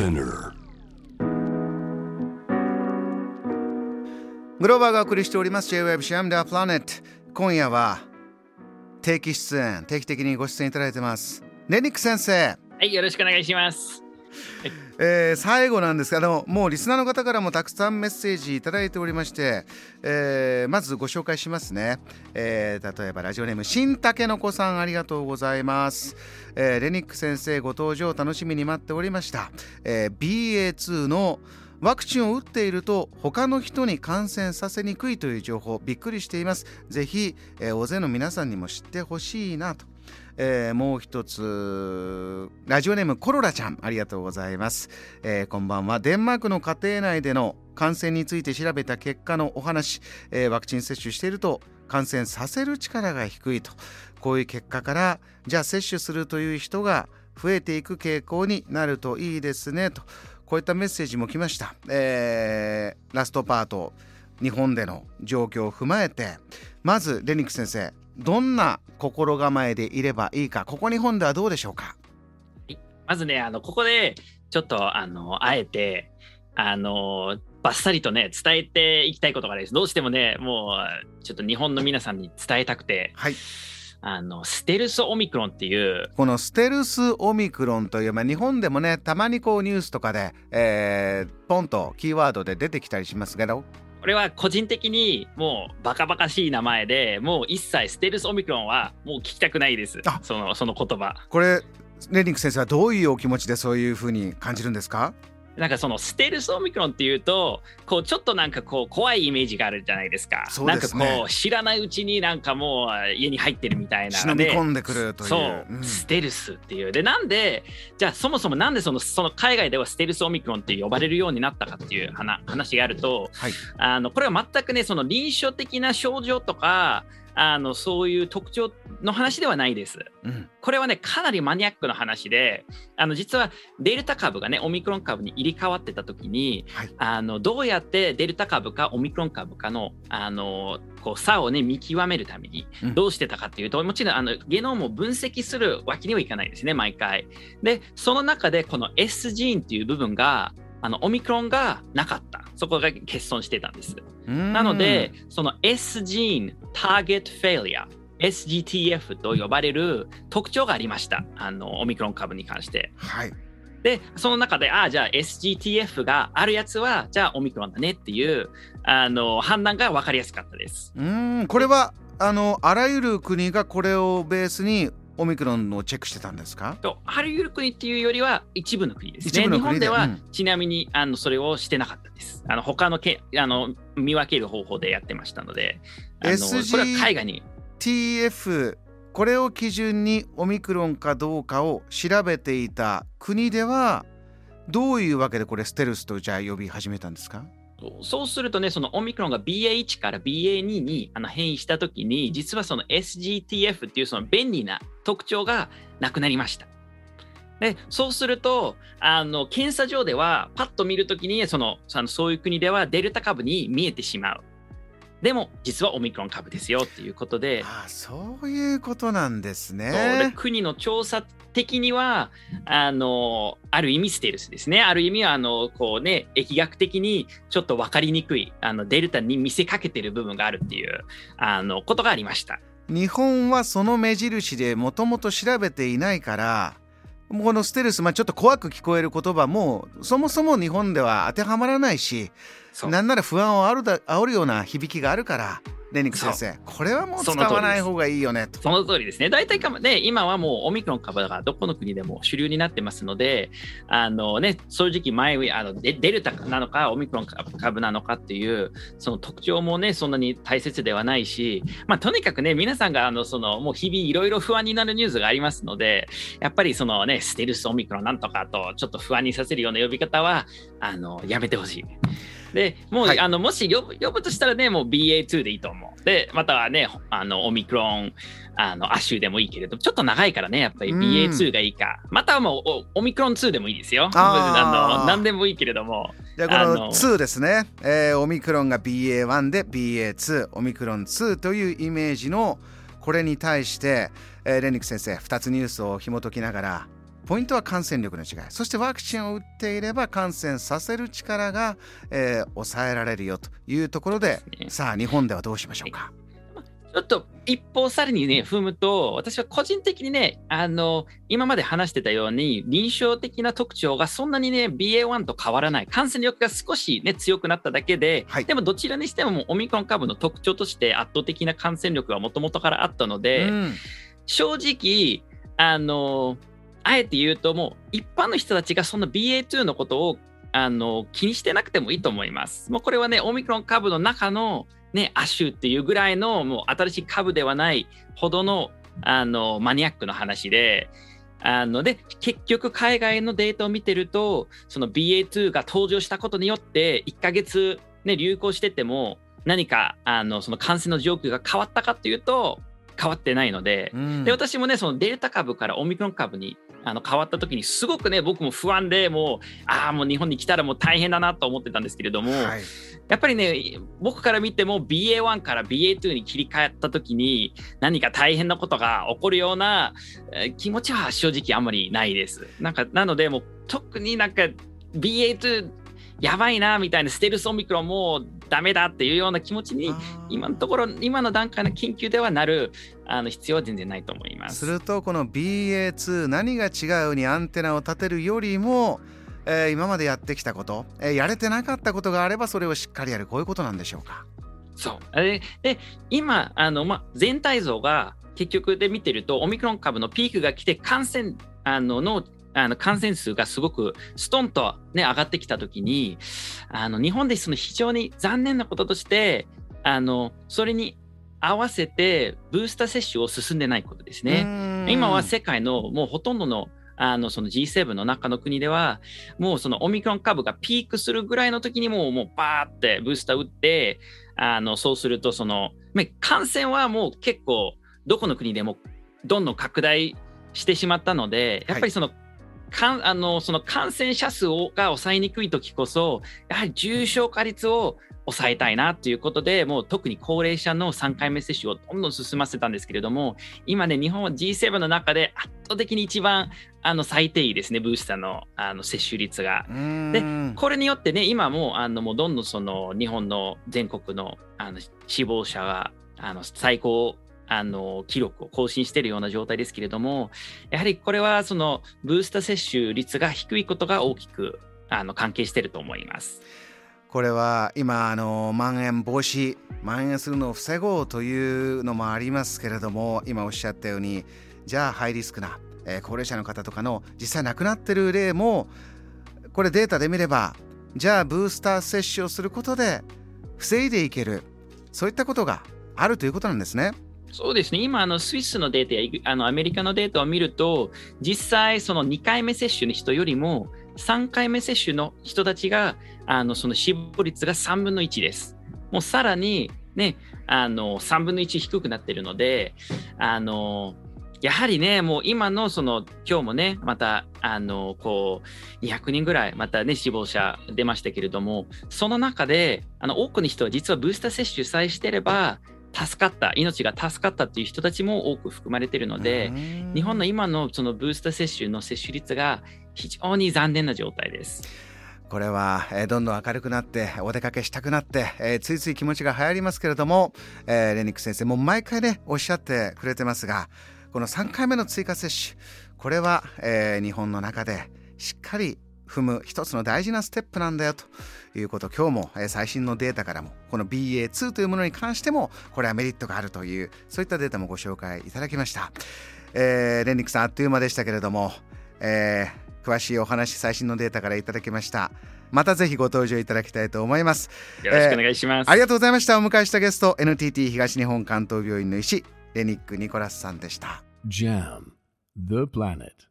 Spinner. グローバーがお送りしております。J-Web シアムダープラネット今夜は定期出演定期的にご出演いただいてます。レニック先生。はい、よろしくお願いします。えー最後なんですけどもうリスナーの方からもたくさんメッセージいただいておりまして、えーまずご紹介しますね、えー例えばラジオネーム新たけのこさんありがとうございます、えーレニック先生ご登場楽しみに待っておりました、えー BA2 のワクチンを打っていると他の人に感染させにくいという情報びっくりしています。ぜひ、えー大勢の皆さんにも知ってほしいなと。えーもう一つラジオネームコロラちゃんありがとうございます、えーこんばんは。デンマークの家庭内での感染について調べた結果のお話、えーワクチン接種していると感染させる力が低いと。こういう結果からじゃあ接種するという人が増えていく傾向になるといいですねと。こういったメッセージも来ました、えーラストパート。日本での状況を踏まえてまずレニック先生。どんな心構えでいればいいかここ日本ではどうでしょうか？まずね、あのここでちょっとあのあえてあのバッサリとね伝えていきたいことがあるんです。どうしてもね、もうちょっと日本の皆さんに伝えたくて、はい。あのステルスオミクロンっていうこのステルスオミクロンという、まあ、日本でもねたまにこうニュースとかで、えーポンとキーワードで出てきたりしますけどこれは個人的にもうバカバカしい名前でもう一切ステルスオミクロンはもう聞きたくないですあ。そのその言葉。これレニック先生はどういうお気持ちでそういうふうに感じるんですか？なんかそのステルスオミクロンっていうとこうちょっとなんかこう怖いイメージがあるじゃないですか。そうですね。なんかこう知らないうちになんかもう家に入ってるみたいな忍び込んでくるという。そう、ん。ステルスっていう。でなんでじゃあそもそもなんでそのその海外ではステルスオミクロンって呼ばれるようになったかっていう話話があるとはい。あのこれは全くねその臨床的な症状とかあのそういう特徴の話ではないです。うんこれはねかなりマニアックな話であの実はデルタ株がねオミクロン株に入り替わってた時にはいあのどうやってデルタ株かオミクロン株かのあのこう差をね見極めるためにうんどうしてたかっていうと、もちろんあのゲノムを分析するわけにはいかないですね毎回。でその中でこの S ジーンっていう部分があのオミクロンがなかったそこが欠損してたんです。うんなので、その S ジーン、Target Failure、SGTF と呼ばれる特徴がありました。あのオミクロン株に関して。はいで、その中で、ああ、じゃあ SGTF があるやつは、じゃあオミクロンだねっていうあの判断が分かりやすかったです。うんこれはあのあらゆる国がこれをベースにオミクロンをチェックしてたんですか？とあらゆる国っていうよりは一部の国ですね。日本では、うんちなみにあのそれをしてなかったです。あの他のけあの見分ける方法でやってましたので、あの SG これは海外に TF これを基準にオミクロンかどうかを調べていた国ではどういうわけでこれステルスとじゃあ呼び始めたんですか？そうするとね、そのオミクロンが BA1 から BA2 にあの変異したときに、実はその SGTF っていうその便利な特徴がなくなりました。でそうするとあの、検査上ではパッと見るときにそのあのそういう国ではデルタ株に見えてしまう。でも実はオミクロン株ですよっていうことで、ああそういうことなんですね。国の調査的にはあのある意味ステルスですね。ある意味はあのこうね疫学的にちょっと分かりにくいあのデルタに見せかけてる部分があるっていうあのことがありました。日本はその目印でもともと調べていないからこのステルス、まあ、ちょっと怖く聞こえる言葉もそもそも日本では当てはまらないしなんなら不安をあるだ煽るような響きがあるからレニック先生これはもう使わない方がいいよねと。その通りですね。大体かもね、今はもうオミクロン株がどこの国でも主流になってますので、あのね、正直前あのデデルタなのかオミクロン株なのかっていう、その特徴もね、そんなに大切ではないし、まあとにかくね、皆さんがあのそのもう日々いろいろ不安になるニュースがありますので、やっぱりそのね、ステルスオミクロンなんとかとちょっと不安にさせるような呼び方は、あのやめてほしい。でもう、はい。あのもし呼ぶ呼ぶとしたらね、もう BA2 でいいと思う。で、またはね、あのオミクロン、あのアッシュでもいいけれど、ちょっと長いからね、やっぱりうん。BA2 がいいか、またはもうおオミクロン2でもいいですよ。あの何でもいいけれども、じゃあこの2ですね、えーオミクロンが BA1 で BA2 オミクロン2というイメージのこれに対して、えーレニック先生2つニュースを紐解きながらポイントは感染力の違いそしてワクチンを打っていれば感染させる力が、えー、抑えられるよというところで、ね、さあ日本ではどうしましょうか？ちょっと一方さらにね、踏むと、私は個人的にね、あの、今まで話してたように、臨床的な特徴がそんなにね、BA.1 と変わらない。感染力が少しね、強くなっただけで、はい、でもどちらにしてもオミクロン株の特徴として圧倒的な感染力がもともとからあったので、うん、正直、あの、あえて言うと、もう一般の人たちがその BA.2 のことをあの気にしてなくてもいいと思います。もうこれはね、オミクロン株の中の、ね、亜種っていうぐらいのもう新しい株ではないほどのあのマニアックな話で、あので結局海外のデータを見てるとその BA.2 が登場したことによって1ヶ月、ね、流行してても何かあのその感染の状況が変わったかっていうと変わってないのでうん、で私もねそのデルタ株からオミクロン株にあの変わった時にすごくね僕も不安でもうああもう日本に来たらもう大変だなと思ってたんですけれども、はい、やっぱりね僕から見ても BA.1 から BA.2 に切り替えた時に何か大変なことが起こるような気持ちは正直あんまりないです。なんかなのでもう特になんか BA.2 やばいなみたいなステルスオミクロンもうダメだっていうような気持ちに今のところ今の段階の緊急ではなるあの必要は全然ないと思います。するとこの BA2 何が違うにアンテナを立てるよりも、えー、今までやってきたこと、えー、やれてなかったことがあればそれをしっかりやる。こういうことなんでしょうか。そう。でで今あの、ま、全体像が結局で見てるとオミクロン株のピークが来て感染あののあの感染数がすごくストンと、ね、上がってきたときにあの日本でその非常に残念なこととしてあのそれに合わせてブースター接種を進んでないことですね。今は世界のもうほとんどのあのその G7 の中の国ではもうそのオミクロン株がピークするぐらいの時にももうバーってブースター打ってあのそうするとその感染はもう結構どこの国でもどんどん拡大してしまったのでやっぱりそのかんあのその感染者数が抑えにくい時こそやはり重症化率を抑えたいなということでもう特に高齢者の3回目接種をどんどん進ませたんですけれども今ね日本は G7 の中で圧倒的に一番あの最低位ですねブースターのあの接種率が。でこれによってね今もあのもうどんどんその日本の全国のあの死亡者があの最高あの記録を更新しているような状態ですけれども、やはりこれはそのブースター接種率が低いことが大きくあの関係していると思います。これは今あのまん延防止蔓延するのを防ごうというのもありますけれども今おっしゃったようにじゃあハイリスクな、えー、高齢者の方とかの実際亡くなってる例もこれデータで見ればじゃあブースター接種をすることで防いでいけるそういったことがあるということなんですね。そうですね、今、あのスイスのデータやあのアメリカのデータを見ると、実際、その2回目接種の人よりも、3回目接種の人たちが、あのその死亡率が3分の1です。もうさらに、ね、あの3分の1低くなっているので、あのやはりね、もう今のその今日もね、またあのこう200人ぐらいまたね死亡者出ましたけれども、その中であの多くの人は実はブースター接種さえしてれば助かった命が助かったっていう人たちも多く含まれているので日本の今のそのブースター接種の接種率が非常に残念な状態です。これは、えー、どんどん明るくなってお出かけしたくなって、えー、ついつい気持ちが流行りますけれども、えー、レニック先生も毎回ねおっしゃってくれてますがこの3回目の追加接種これは、えー、日本の中でしっかり踏む一つの大事なステップなんだよということ今日も、え最新のデータからもこの BA2 というものに関してもこれはメリットがあるというそういったデータもご紹介いただきました、えー、レンリックさんあっという間でしたけれども、えー、詳しいお話最新のデータからいただきました。またぜひご登場いただきたいと思います。よろしくお願いします、えー、ありがとうございました。お迎えしたゲスト NTT 東日本関東病院の医師レニック・ニコラスさんでした。JAM The Planet